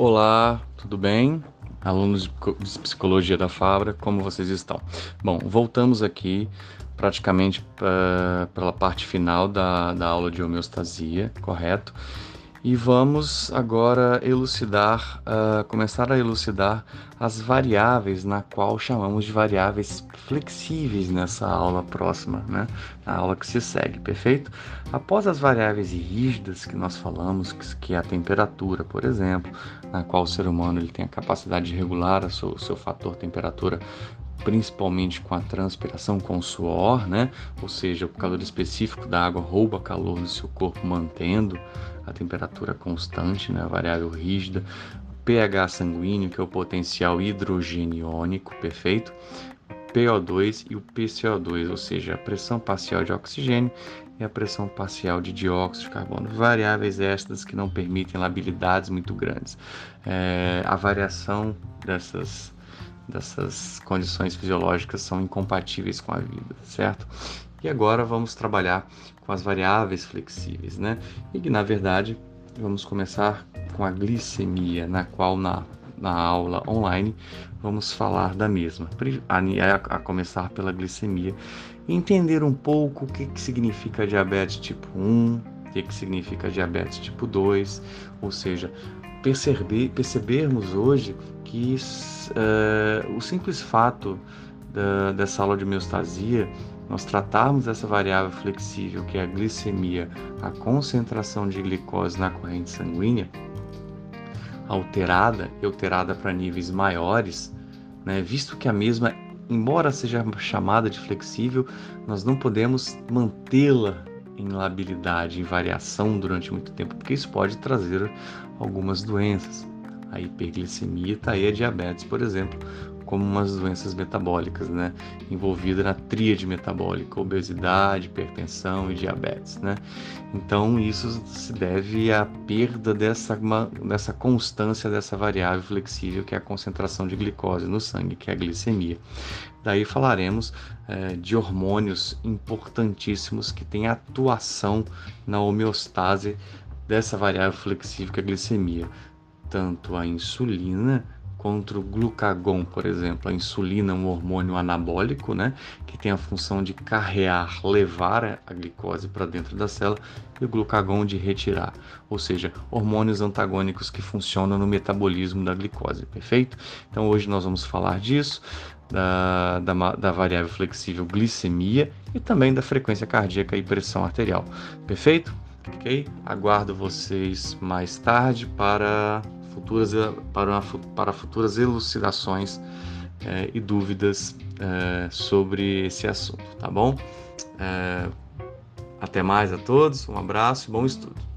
Olá, tudo bem? Alunos de psicologia da Fabra, como vocês estão? Bom, voltamos aqui praticamente pra, pela parte final da, da aula de homeostasia, correto? E vamos agora elucidar, uh, começar a elucidar as variáveis na qual chamamos de variáveis flexíveis nessa aula próxima, né? Na aula que se segue, perfeito? Após as variáveis rígidas que nós falamos, que é a temperatura, por exemplo, na qual o ser humano ele tem a capacidade de regular o seu, seu fator temperatura principalmente com a transpiração, com o suor, né? Ou seja, o calor específico da água rouba calor do seu corpo, mantendo a temperatura constante, né? A variável rígida. O pH sanguíneo, que é o potencial hidrogeniônico, perfeito? O PO2 e o PCO2, ou seja, a pressão parcial de oxigênio e a pressão parcial de dióxido de carbono. Variáveis estas que não permitem labilidades muito grandes. É, a variação dessas dessas condições fisiológicas são incompatíveis com a vida, certo? E agora vamos trabalhar com as variáveis flexíveis, né? E na verdade vamos começar com a glicemia, na qual na, na aula online vamos falar da mesma, a, a começar pela glicemia, entender um pouco o que, que significa diabetes tipo 1, o que, que significa diabetes tipo 2, ou seja, perceber, percebermos hoje que uh, o simples fato da, dessa aula de homeostasia, nós tratarmos essa variável flexível que é a glicemia, a concentração de glicose na corrente sanguínea, alterada e alterada para níveis maiores, né, visto que a mesma, embora seja chamada de flexível, nós não podemos mantê-la em labilidade, em variação durante muito tempo, porque isso pode trazer algumas doenças. A hiperglicemia está aí a diabetes, por exemplo, como umas doenças metabólicas, né? Envolvida na tríade metabólica, obesidade, hipertensão e diabetes, né? Então isso se deve à perda dessa, dessa constância dessa variável flexível que é a concentração de glicose no sangue, que é a glicemia. Daí falaremos é, de hormônios importantíssimos que têm atuação na homeostase dessa variável flexível que é a glicemia tanto a insulina quanto o glucagon, por exemplo. A insulina é um hormônio anabólico, né, que tem a função de carrear, levar a glicose para dentro da célula, e o glucagon de retirar, ou seja, hormônios antagônicos que funcionam no metabolismo da glicose, perfeito? Então hoje nós vamos falar disso, da, da, da variável flexível glicemia e também da frequência cardíaca e pressão arterial, perfeito? Ok? Aguardo vocês mais tarde para futuras, para, uma, para futuras elucidações é, e dúvidas é, sobre esse assunto, tá bom? Até mais a todos, um abraço e bom estudo.